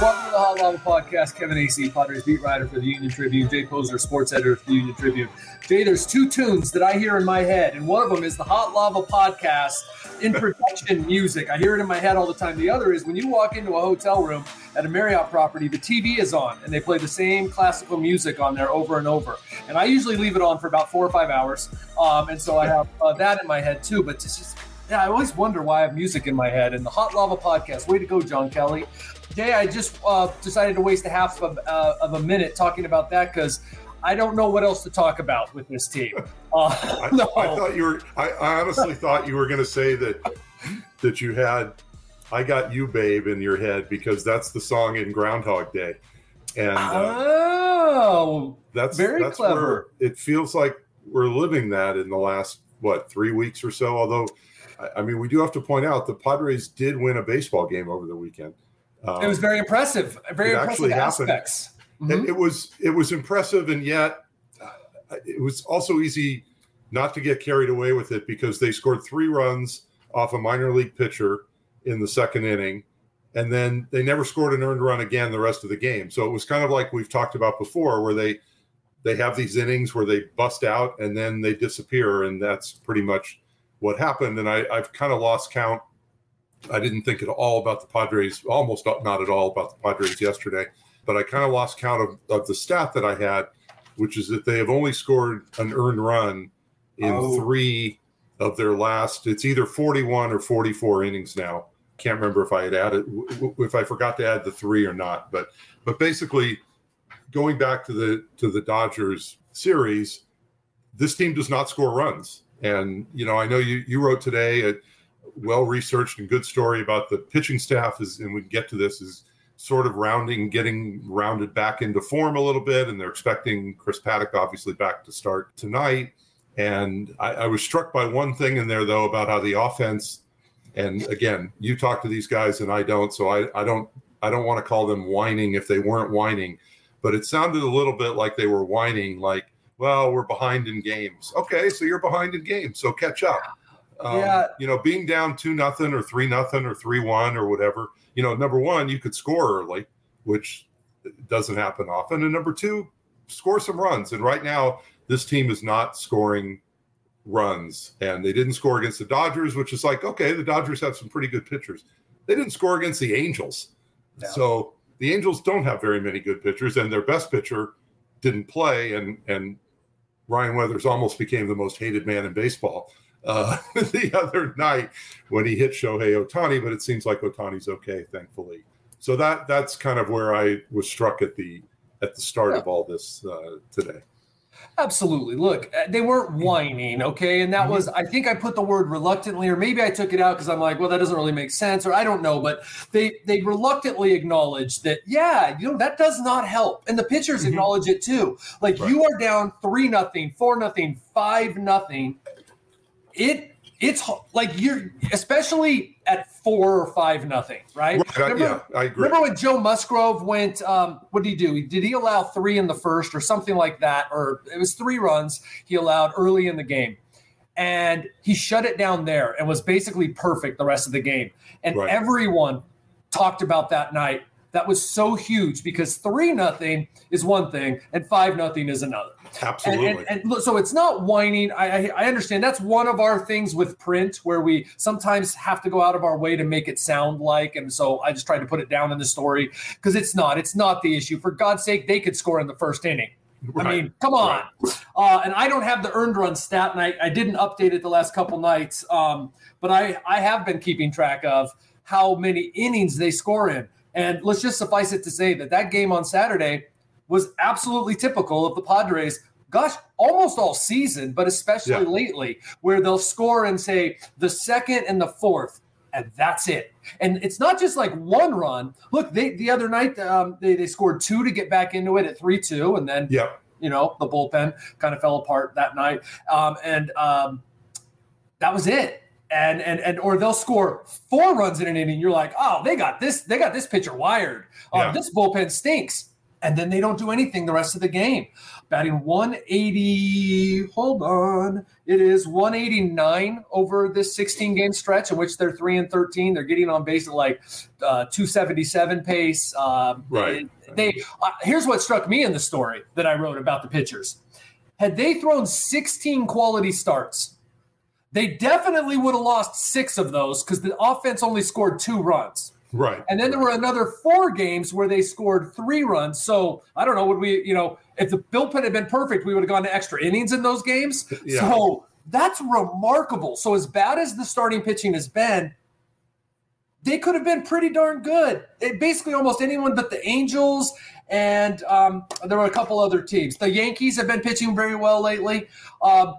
Welcome to the Hot Lava Podcast. Kevin Acee, Padres beat writer for the Union Tribune. Jay Posner, sports editor for the Union Tribune. Jay, there's two tunes that I hear in my head, and one of them is the Hot Lava Podcast in production music. I hear it in my head all the time. The other is when you walk into a hotel room at a Marriott property, the TV is on, and they play the same classical music on there over and over. And I usually leave it on for about four or five hours, um, and so I have uh, that in my head too. But just yeah, I always wonder why I have music in my head. And the Hot Lava Podcast, way to go, John Kelly. Jay, I just uh, decided to waste a half of, uh, of a minute talking about that because I don't know what else to talk about with this team. Uh, I, no. I, thought you were. I, I honestly thought you were going to say that that you had "I Got You, Babe" in your head because that's the song in Groundhog Day, and uh, oh, that's very that's clever. It feels like we're living that in the last what three weeks or so. Although, I, I mean, we do have to point out the Padres did win a baseball game over the weekend. Um, it was very impressive. Very impressive aspects. Mm-hmm. It, it, was it was impressive, and yet uh, it was also easy not to get carried away with it because they scored three runs off a minor league pitcher in the second inning, and then they never scored an earned run again the rest of the game. So it was kind of like we've talked about before, where they they have these innings where they bust out and then they disappear, and that's pretty much what happened. And I, I've kind of lost count I didn't think at all about the Padres, almost not at all about the Padres yesterday, but I kind of lost count of, of the stat that I had, which is that they have only scored an earned run in oh. three of their last, it's either 41 or 44 innings now. Can't remember if I had added, if I forgot to add the three or not, but, but basically going back to the, to the Dodgers series, this team does not score runs. And, you know, I know you, you wrote today at, well researched and good story about the pitching staff is, and we get to this is sort of rounding, getting rounded back into form a little bit, and they're expecting Chris Paddack, obviously back to start tonight. And I, I was struck by one thing in there though about how the offense, and again, you talk to these guys and I don't, so I, I don't I don't want to call them whining if they weren't whining, but it sounded a little bit like they were whining, like, well, we're behind in games. Okay, so you're behind in games, so catch up. Um, yeah. You know, being down two nothing or three nothing or three one or whatever. You know, number one, you could score early, which doesn't happen often, and number two, score some runs. And right now, this team is not scoring runs, and they didn't score against the Dodgers, which is like okay, the Dodgers have some pretty good pitchers. They didn't score against the Angels, no. so the Angels don't have very many good pitchers, and their best pitcher didn't play, and and Ryan Weathers almost became the most hated man in baseball uh, the other night when he hit Shohei Ohtani, but it seems like Ohtani's okay, thankfully. So that that's kind of where I was struck at the at the start yeah. of all this uh, today. Absolutely. Look, uh, they weren't whining, okay? And that mm-hmm. was, I think I put the word reluctantly, or maybe I took it out because I'm like, well, that doesn't really make sense, or I don't know. But they they reluctantly acknowledged that, yeah, you know, that does not help. And the pitchers mm-hmm. acknowledge it too. Like right. you are down three nothing, four nothing, five nothing it it's like you're especially at four or five nothing, right? right remember, yeah, I agree. Remember when Joe Musgrove went? Um, what did he do? Did he allow three in the first or something like that? Or it was three runs he allowed early in the game, and he shut it down there and was basically perfect the rest of the game. And right. everyone talked about that night. That was so huge because three nothing is one thing and five nothing is another. Absolutely. And, and, and, so it's not whining. I, I, I understand that's one of our things with print where we sometimes have to go out of our way to make it sound like. And so I just tried to put it down in the story because it's not. It's not the issue. For God's sake, they could score in the first inning. Right. I mean, come on. Right. Uh, and I don't have the earned run stat, and I, I didn't update it the last couple nights. Um, but I, I have been keeping track of how many innings they score in. And let's just suffice it to say that that game on Saturday was absolutely typical of the Padres. Gosh, almost all season, but especially yeah. lately, where they'll score and say the second and the fourth, and that's it. And it's not just like one run. Look, they the other night um, they they scored two to get back into it at three two, and then yeah. you know the bullpen kind of fell apart that night, um, and um, that was it and and and or they'll score four runs in an inning. You're like, oh, they got this, they got this pitcher wired. Um, yeah. This bullpen stinks. and then they don't do anything the rest of the game. Batting 180, hold on, it is 189 over this 16 game stretch in which they're 3 and 13. They're getting on base at like uh, 277 pace. Um, right. They uh, here's what struck me in the story that I wrote about the pitchers. Had they thrown 16 quality starts, they definitely would have lost six of those because the offense only scored two runs. Right. And then there were another four games where they scored three runs. So I don't know, would we, you know, if the bullpen had been perfect, we would have gone to extra innings in those games. Yeah. So that's remarkable. So as bad as the starting pitching has been, they could have been pretty darn good. It, basically, almost anyone but the Angels and um, there were a couple other teams. The Yankees have been pitching very well lately, um,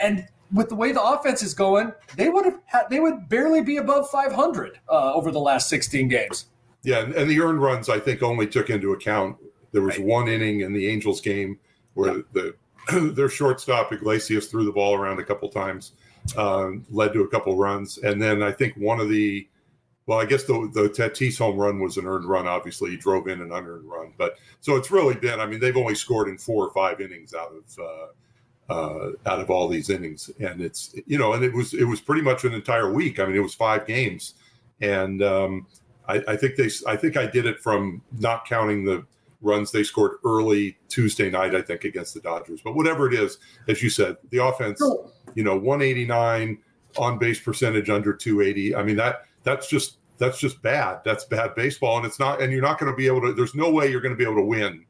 and with the way the offense is going, they would have had, they would barely be above 500 uh, over the last 16 games. Yeah, and the earned runs I think only took into account there was right. one inning in the Angels game where the their shortstop Iglesias threw the ball around a couple times, uh, led to a couple runs, and then I think one of the well, I guess the the Tatis home run was an earned run. Obviously, he drove in an unearned run, but so it's really been. I mean, they've only scored in four or five innings out of uh, uh, out of all these innings, and it's you know, and it was it was pretty much an entire week. I mean, it was five games, and um, I, I, think they I think I did it from not counting the runs they scored early Tuesday night. I think against the Dodgers, but whatever it is, as you said, the offense, you know, 189 on base percentage under 280. I mean that that's just that's just bad. That's bad baseball, and it's not. And you're not going to be able to. There's no way you're going to be able to win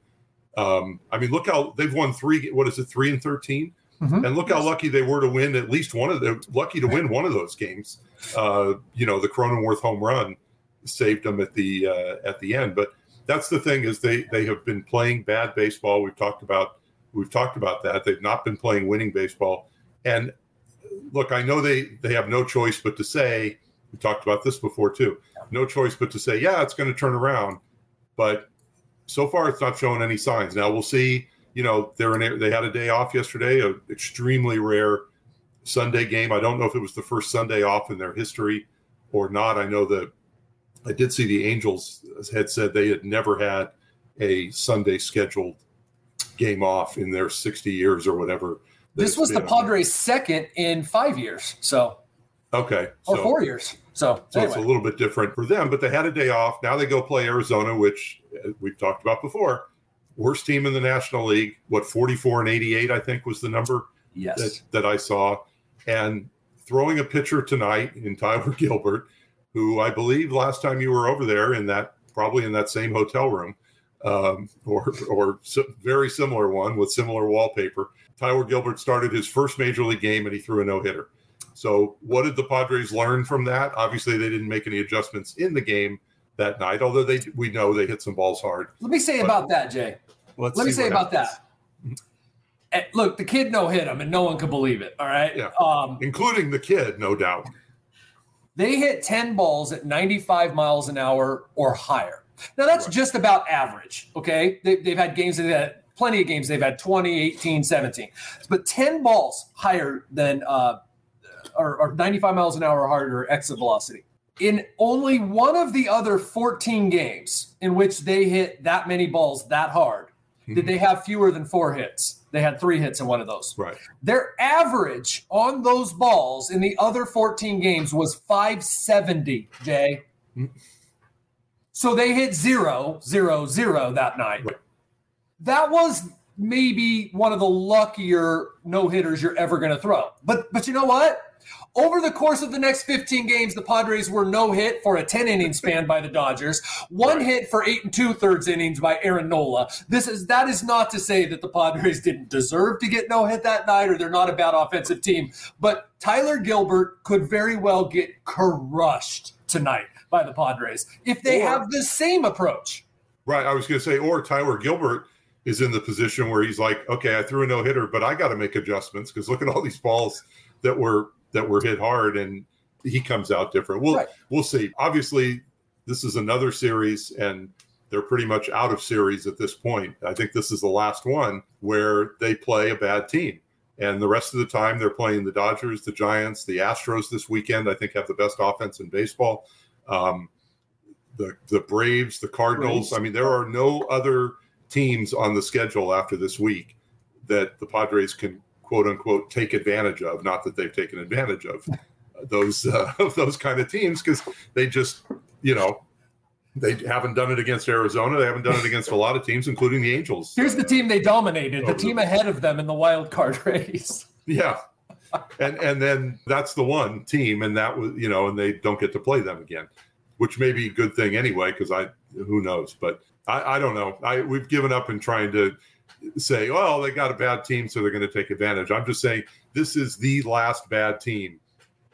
um, I mean, look how they've won three. What is it, three and 13 mm-hmm. And look how lucky they were to win at least one of the lucky to win one of those games. Uh, you know, the Cronenworth home run saved them at the uh, at the end. But that's the thing is they they have been playing bad baseball. We've talked about we've talked about that. They've not been playing winning baseball. And look, I know they they have no choice but to say we talked about this before too. No choice but to say, yeah, it's going to turn around. But so far it's not showing any signs. Now we'll see. You know, they're in. They had a day off yesterday, an extremely rare Sunday game. I don't know if it was the first Sunday off in their history or not. I know that I did see the Angels had said they had never had a Sunday scheduled game off in their 60 years or whatever. This was the Padres' second in five years. So Okay. Or so, four years. So, so anyway. it's a little bit different for them, but they had a day off. Now they go play Arizona, which uh, we've talked about before. Worst team in the National League. What, 44 and 88, I think was the number yes. that, that I saw. And throwing a pitcher tonight in Tyler Gilbert, who I believe last time you were over there in that, probably in that same hotel room, um, or, or very similar one with similar wallpaper. Tyler Gilbert started his first major league game and he threw a no hitter. So, what did the Padres learn from that? Obviously, they didn't make any adjustments in the game that night, although they we know they hit some balls hard. Let me say but, about that, Jay. Let me say about happens. that. Eh, look, the kid no hit him, and no one could believe it. All right, yeah, um, including the kid, no doubt. They hit ten balls at ninety-five miles an hour or higher. Now that's right. just about average. Okay, they, have had games that had plenty of games they've had 20, 18, 17, but ten balls higher than uh, or, or 95 miles an hour harder exit velocity. In only one of the other 14 games in which they hit that many balls that hard, mm-hmm. did they have fewer than four hits. They had three hits in one of those. Right. Their average on those balls in the other 14 games was 570, Jay. Mm-hmm. So they hit zero, zero, zero that night. Right. That was maybe one of the luckier no hitters you're ever going to throw. But but you know what? Over the course of the next 15 games, the Padres were no hit for a 10 inning span by the Dodgers, one hit for eight and two thirds innings by Aaron Nola. This is that is not to say that the Padres didn't deserve to get no hit that night or they're not a bad offensive team, but Tyler Gilbert could very well get crushed tonight by the Padres if they or, have the same approach. Right. I was going to say, or Tyler Gilbert is in the position where he's like, okay, I threw a no hitter, but I got to make adjustments because look at all these balls that were that were hit hard, and he comes out different. We'll right. we'll see. Obviously, this is another series, and they're pretty much out of series at this point. I think this is the last one where they play a bad team. And the rest of the time, they're playing the Dodgers, the Giants, the Astros this weekend. I think have the best offense in baseball. Um, the the Braves, the Cardinals. Braves. I mean, there are no other teams on the schedule after this week that the Padres can quote unquote take advantage of. Not that they've taken advantage of those uh, those kind of teams because they just you know they haven't done it against Arizona. They haven't done it against a lot of teams, including the Angels. Here's the team they dominated. The team ahead of them in the wild card race. Yeah, and and then that's the one team, and that was you know, and they don't get to play them again, which may be a good thing anyway, because I who knows, but I, I don't know. I we've given up in trying to say, well, they got a bad team, so they're going to take advantage. I'm just saying this is the last bad team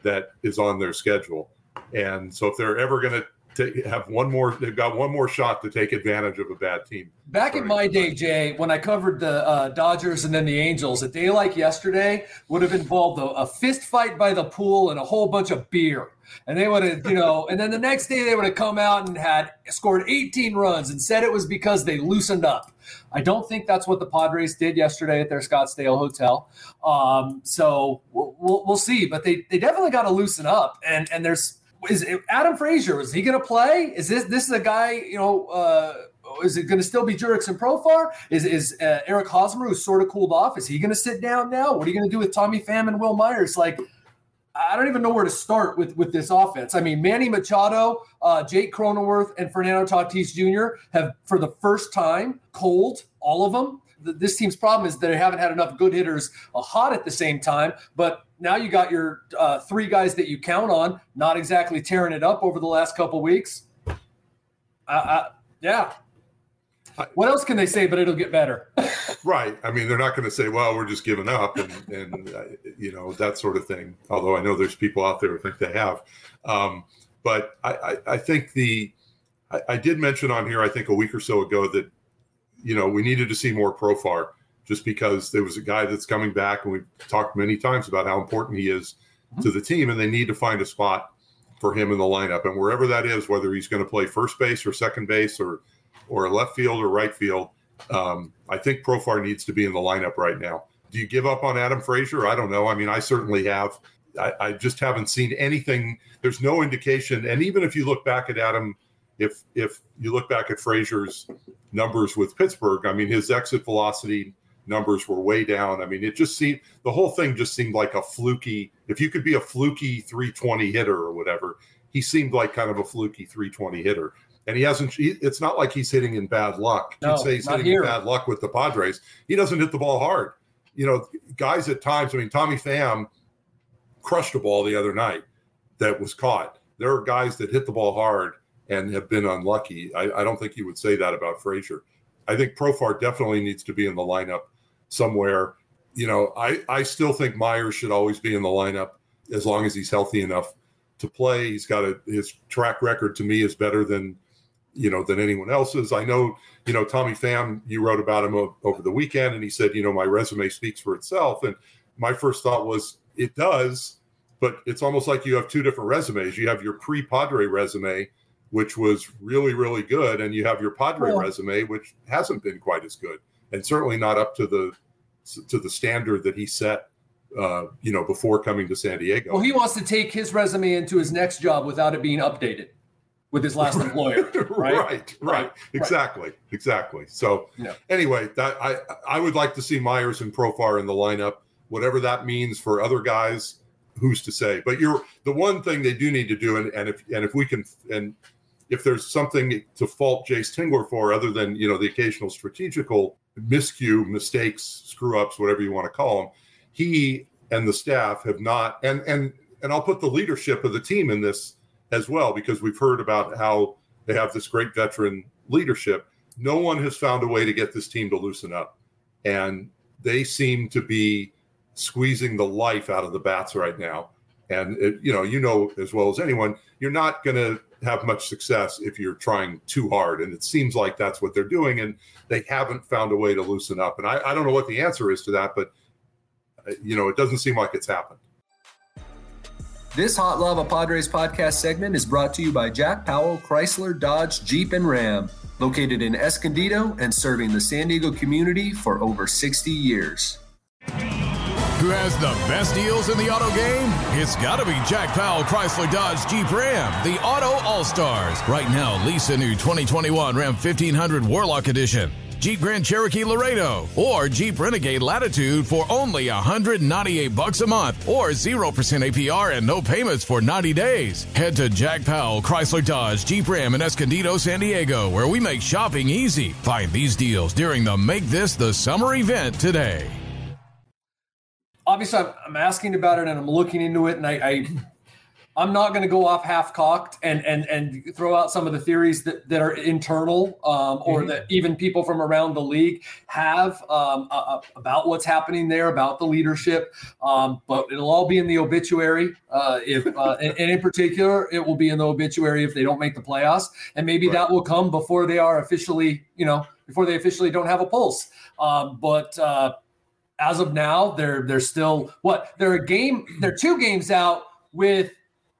that is on their schedule, and so if they're ever going to to have one more. They've got one more shot to take advantage of a bad team. Back in my day, Jay, when I covered the uh, Dodgers and then the Angels, a day like yesterday would have involved a, a fist fight by the pool and a whole bunch of beer. And they would have, you know, and then the next day they would have come out and had scored 18 runs and said it was because they loosened up. I don't think that's what the Padres did yesterday at their Scottsdale hotel. Um, so we'll, we'll, we'll see, but they, they definitely got to loosen up. And, and there's, is Adam Frazier? Is he going to play? Is this this is a guy? You know, uh, is it going to still be Jurickson Profar? Is is uh, Eric Hosmer who's sort of cooled off? Is he going to sit down now? What are you going to do with Tommy Pham and Wil Myers? Like, I don't even know where to start with with this offense. I mean, Manny Machado, uh, Jake Cronenworth, and Fernando Tatis Jr. have for the first time cold all of them this team's problem is that they haven't had enough good hitters uh, hot at the same time. But now you got your uh, three guys that you count on, not exactly tearing it up over the last couple weeks. Uh, uh, yeah. What else can they say? But it'll get better. right. I mean, they're not going to say, "Well, we're just giving up," and, and uh, you know that sort of thing. Although I know there's people out there who think they have. Um, but I, I, I, think the I, I did mention on here, I think a week or so ago that you know, we needed to see more Profar just because there was a guy that's coming back, and we've talked many times about how important he is mm-hmm. to the team, and they need to find a spot for him in the lineup. And wherever that is, whether he's going to play first base or second base or or left field or right field, um, I think Profar needs to be in the lineup right now. Do you give up on Adam Frazier? I don't know. I mean, I certainly have. I, I just haven't seen anything. There's no indication. And even if you look back at Adam if if you look back at Frazier's numbers with Pittsburgh, I mean his exit velocity numbers were way down. I mean it just seemed the whole thing just seemed like a fluky. If you could be a fluky 320 hitter or whatever, he seemed like kind of a fluky 320 hitter. And he hasn't. He, it's not like he's hitting in bad luck. No, You'd say he's hitting here. in bad luck with the Padres. He doesn't hit the ball hard. You know, guys at times. I mean, Tommy Pham crushed a ball the other night that was caught. There are guys that hit the ball hard and have been unlucky. I, I don't think you would say that about Frazier. I think Profar definitely needs to be in the lineup somewhere. You know, I, I still think Myers should always be in the lineup as long as he's healthy enough to play. He's got a his track record to me is better than you know than anyone else's. I know you know Tommy Pham. You wrote about him over the weekend, and he said you know my resume speaks for itself. And my first thought was it does, but it's almost like you have two different resumes. You have your pre Padre resume, which was really, really good. And you have your Padre resume, which hasn't been quite as good, and certainly not up to the to the standard that he set. Uh, you know, before coming to San Diego. Well, he wants to take his resume into his next job without it being updated with his last employer. Right, right, right. exactly, right. exactly. So, yeah. anyway, that I I would like to see Myers and Profar in the lineup, whatever that means for other guys. Who's to say? But you're the one thing they do need to do, and, and if and if we can and if there's something to fault Jayce Tingler for, other than you know the occasional strategical miscue, mistakes, screw ups, whatever you want to call them, he and the staff have not. And and and I'll put the leadership of the team in this as well because we've heard about how they have this great veteran leadership. No one has found a way to get this team to loosen up, and they seem to be squeezing the life out of the bats right now. And it, you know, you know as well as anyone, you're not going to have much success if you're trying too hard. And it seems like that's what they're doing, and they haven't found a way to loosen up. And I, I don't know what the answer is to that, but uh, you know, it doesn't seem like it's happened. This Hot Lava Padres podcast segment is brought to you by Jack Powell Chrysler Dodge Jeep and Ram, located in Escondido and serving the San Diego community for over 60 years. Who has the best deals in the auto game? It's got to be Jack Powell Chrysler Dodge Jeep Ram, the Auto All Stars. Right now, lease a new 2021 Ram 1500 Warlock Edition. Jeep Grand Cherokee Laredo, or Jeep Renegade Latitude for only 198 bucks a month or 0% APR and no payments for 90 days. Head to Jack Powell Chrysler Dodge Jeep Ram in Escondido, San Diego, where we make shopping easy. Find these deals during the Make This the Summer event today. Obviously, I'm, I'm asking about it and I'm looking into it, and I, I I'm not going to go off half cocked and and and throw out some of the theories that, that are internal um, or mm-hmm. that even people from around the league have um, uh, about what's happening there, about the leadership. Um, but it'll all be in the obituary. Uh, if uh, and, and, in particular, it will be in the obituary if they don't make the playoffs, and maybe right. that will come before they are officially, you know, before they officially don't have a pulse. Um, but uh, as of now, they're they're still what they're a game. They're two games out with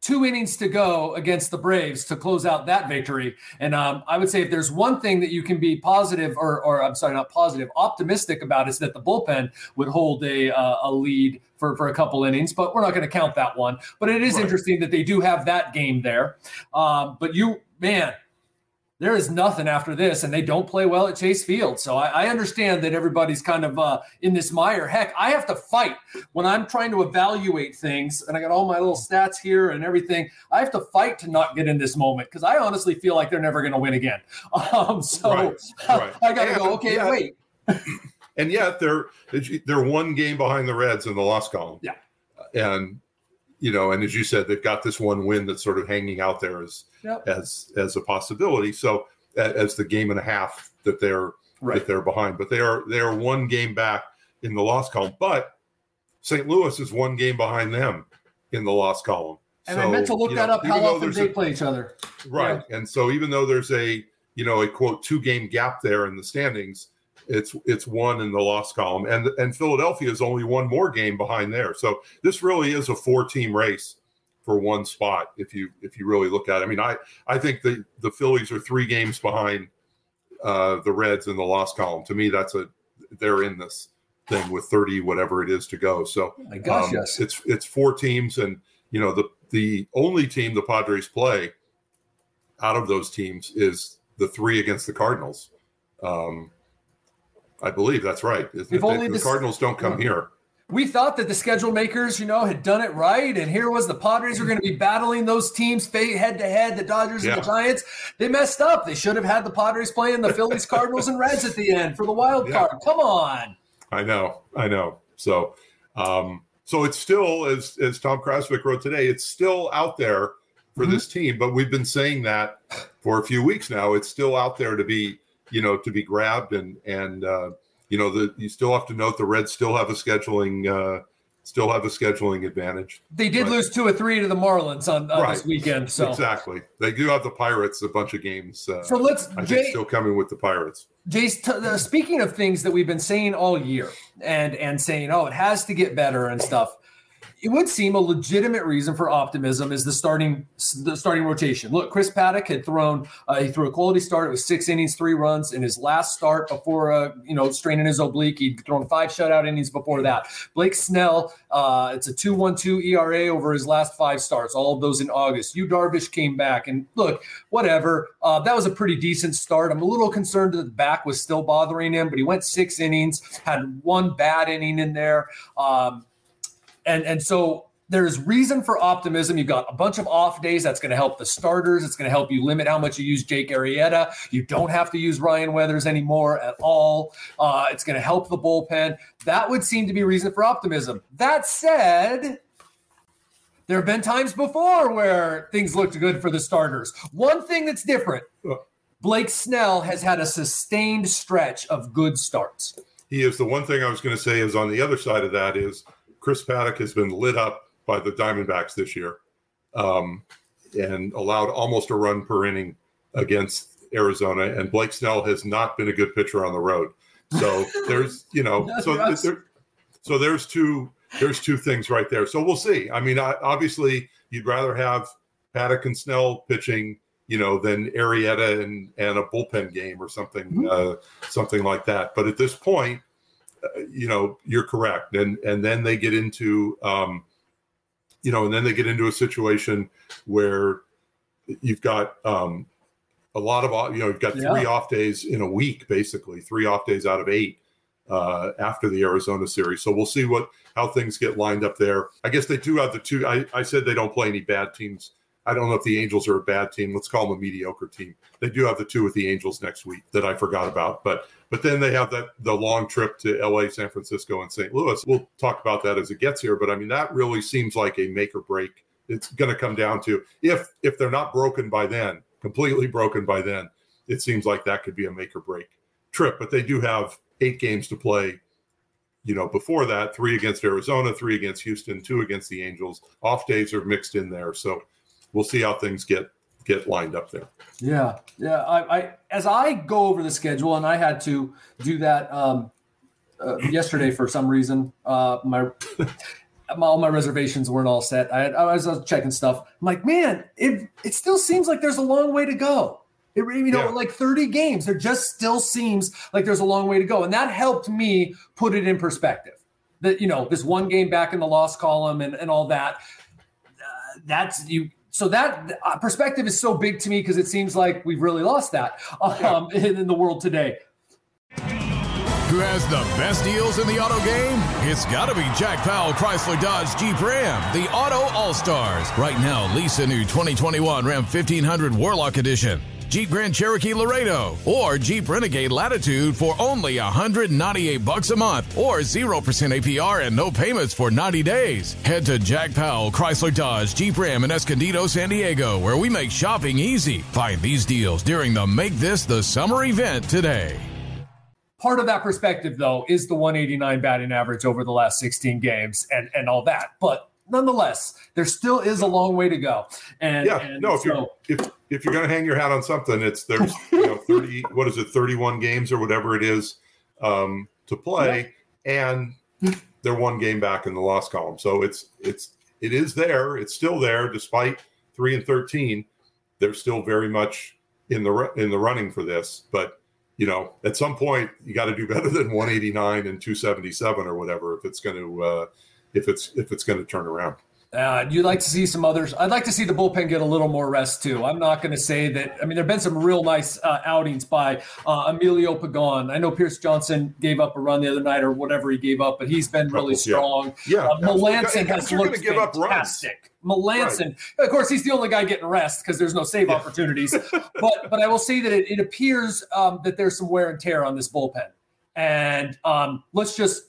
two innings to go against the Braves to close out that victory. And um, I would say if there's one thing that you can be positive, or, or I'm sorry, not positive, optimistic about, is that the bullpen would hold a, uh, a lead for, for a couple innings, but we're not going to count that one. But it is right. interesting that they do have that game there. Um, but you, man, there is nothing after this, and they don't play well at Chase Field. So I, I understand that everybody's kind of uh, in this mire. Heck, I have to fight when I'm trying to evaluate things, and I got all my little stats here and everything. I have to fight to not get in this moment because I honestly feel like they're never going to win again. Um, so right, right. I got to go. Okay, yeah. wait. and yet they're they're one game behind the Reds in the loss column. Yeah, and you know, and as you said, they've got this one win that's sort of hanging out there as yep. as as a possibility. So as the game and a half that they're right. that they're behind, but they are they are one game back in the loss column. But St. Louis is one game behind them in the loss column. And so, I meant to look that know, up how often they a, play each other. Right. Yeah. And so even though there's a you know a quote two game gap there in the standings, it's it's one in the loss column, and and Philadelphia is only one more game behind there. So this really is a four team race for one spot. If you if you really look at it, I mean, I I think the the Phillies are three games behind uh, the Reds in the loss column. To me, that's a they're in this thing with 30 whatever it is to go. So oh my gosh, um, yes. it's it's four teams, and you know the the only team the Padres play out of those teams is the three against the Cardinals. Um, I believe that's right. If, if only the, Cardinals don't come here. We thought that the schedule makers, you know, had done it right, and here was the Padres were going to be battling those teams fate head to head, the Dodgers yeah. and the Giants. They messed up. They should have had the Padres playing the Phillies, Cardinals, and Reds at the end for the wild card. Yeah. Come on. I know, I know. So, um, so it's still as as Tom Krasovic wrote today, it's still out there for mm-hmm. this team. But we've been saying that for a few weeks now. It's still out there to be you know, to be grabbed. And and uh, you know, the you still have to note the Reds still have a scheduling uh, still have a scheduling advantage. They did lose two or three to the Marlins on, on right. this weekend. So exactly, they do have the Pirates a bunch of games. Uh, so let's I Jay, still coming with the Pirates. Jace, t- uh, speaking of things that we've been saying all year and and saying, oh, it has to get better and stuff it would seem a legitimate reason for optimism is the starting the starting rotation. Look, Chris Paddack had thrown uh, he threw a quality start. It was six innings, three runs in his last start before uh, you know straining his oblique. He'd thrown five shutout innings before that. Blake Snell, uh, it's a two one two ERA over his last five starts. All of those in August. Yu Darvish came back and look, whatever. Uh, that was a pretty decent start. I'm a little concerned that the back was still bothering him, but he went six innings, had one bad inning in there. Um, and and so there's reason for optimism. You've got a bunch of off days. That's going to help the starters. It's going to help you limit how much you use Jake Arrieta. You don't have to use Ryan Weathers anymore at all. Uh, it's going to help the bullpen. That would seem to be reason for optimism. That said, there have been times before where things looked good for the starters. One thing that's different Blake Snell has had a sustained stretch of good starts. He is. The one thing I was going to say is on the other side of that is Chris Paddack has been lit up by the Diamondbacks this year um, and allowed almost a run per inning against Arizona. And Blake Snell has not been a good pitcher on the road. So there's, you know, so there, so there's two there's two things right there. So we'll see. I mean, obviously, you'd rather have Paddack and Snell pitching, you know, than Arrieta and and a bullpen game or something, mm-hmm. uh, something like that. But at this point, you know, you're correct. And and then they get into, um, you know, and then they get into a situation where you've got um, a lot of you know you've got three Yeah. off days in a week basically three off days out of eight uh, after the Arizona series. So we'll see what how things get lined up there. I guess they do have the two. I, I said they don't play any bad teams. I don't know if the Angels are a bad team. Let's call them a mediocre team. They do have the two with the Angels next week that I forgot about. But but then they have that the long trip to LA, San Francisco, and St. Louis. We'll talk about that as it gets here. But I mean that really seems like a make or break. It's going to come down to if if they're not broken by then, completely broken by then. It seems like that could be a make or break trip. But they do have eight games to play you know, before that, three against Arizona, three against Houston, two against the Angels. Off days are mixed in there, so we'll see how things get get lined up there. Yeah, yeah. I, I as I go over the schedule, and I had to do that um, uh, yesterday for some reason. Uh, my, my all my reservations weren't all set. I, had, I was uh, checking stuff. I'm like, man, it it still seems like there's a long way to go. It, you know, Yeah. like 30 games, there just still seems like there's a long way to go, and that helped me put it in perspective. That you know, this one game back in the loss column and and all that. Uh, that's you so that uh, perspective is so big to me because it seems like we've really lost that um, in, in the world today. Who has the best deals in the auto game? It's got to be Jack Powell Chrysler Dodge Jeep Ram, the Auto All Stars. Right now, lease a new 2021 Ram 1500 Warlock Edition, Jeep Grand Cherokee Laredo, or Jeep Renegade Latitude for only 198 bucks a month, or 0% APR and no payments for 90 days. Head to Jack Powell Chrysler Dodge Jeep Ram in Escondido, San Diego, where we make shopping easy. Find these deals during the Make This the Summer event today. Part of that perspective, though, is the 189 batting average over the last 16 games and and all that. But nonetheless, there still is a long way to go. And Yeah, and no, if so, you're if if you're going to hang your hat on something, it's there's you know 30 what is it 31 games or whatever it is um, to play, and they're one game back in the loss column. So it's it's it is there. It's still there despite three and 13. They're still very much in the in the running for this, but you know, at some point you got to do better than 189 and 277 or whatever if it's going to uh, if it's if it's going to turn around. Uh, you'd like to see some others. I'd like to see the bullpen get a little more rest too. I'm not going to say that. I mean, there've been some real nice uh, outings by uh, Emilio Pagan. I know Pierce Johnson gave up a run the other night or whatever he gave up, but he's been really Couple, yeah. strong. Yeah, Uh, Melancon has looked give fantastic. Melancon, of course, he's the only guy getting rest because there's no save Yeah. opportunities. but but I will say that it, it appears um, that there's some wear and tear on this bullpen, and um, let's just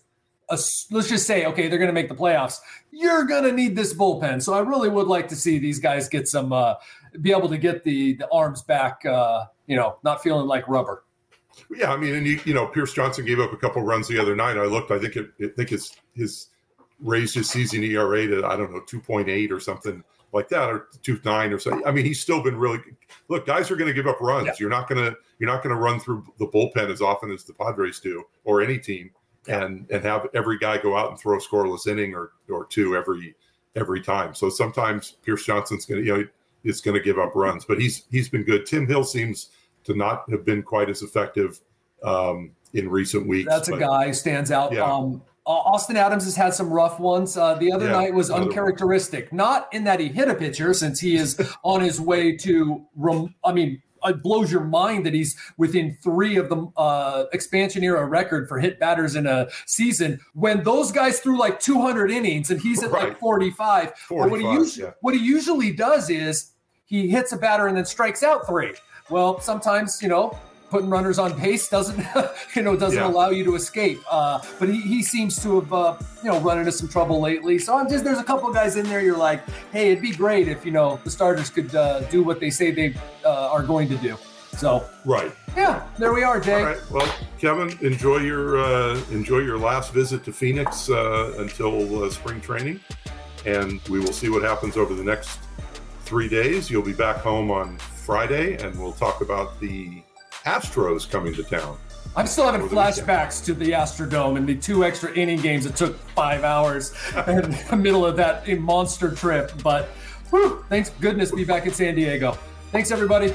uh, let's just say okay, they're going to make the playoffs. You're going to need this bullpen, so I really would like to see these guys get some uh, be able to get the the arms back. Uh, you know, not feeling like rubber. Yeah, I mean, and you, you know, Pierce Johnson gave up a couple runs the other night. I looked. I think it. I think his his raised his season ERA to I don't know two point eight or something like that, or two nine or something. I mean, he's still been really. Look, guys are going to give up runs. Yeah. You're not going to you're not going to run through the bullpen as often as the Padres do or any team, and and have every guy go out and throw a scoreless inning or or two every every time. So sometimes Pierce Johnson's going to you know is going to give up runs, but he's he's been good. Tim Hill seems to not have been quite as effective um, in recent weeks. That's a guy who stands out. Yeah. Um, Austin Adams has had some rough ones. Uh, the other Yeah, night was another one. uncharacteristic, not in that he hit a pitcher, since he is on his way to. Rem- I mean, it blows your mind that he's within three of the uh, expansion era record for hit batters in a season. When those guys threw like 200 innings and he's at like Right. 45. What he 45, usually yeah. what he usually does is he hits a batter and then strikes out three. Well, sometimes you know putting runners on pace doesn't you know doesn't Yeah. allow you to escape. Uh, but he, he seems to have uh, you know run into some trouble lately. So I'm just there's a couple guys in there. You're like, hey, it'd be great if you know the starters could uh, do what they say they uh, are going to do. So Right. yeah, there we are, Jay. All right. Well, Kevin, enjoy your uh, enjoy your last visit to Phoenix uh, until uh, spring training, and we will see what happens over the next three days. You'll be back home on Friday, and we'll talk about the Astros coming to town. I'm still having Over the weekend. flashbacks to the Astrodome and the two extra inning games that took five hours in the middle of that monster trip. But whew, thanks goodness be back in San Diego. Thanks everybody.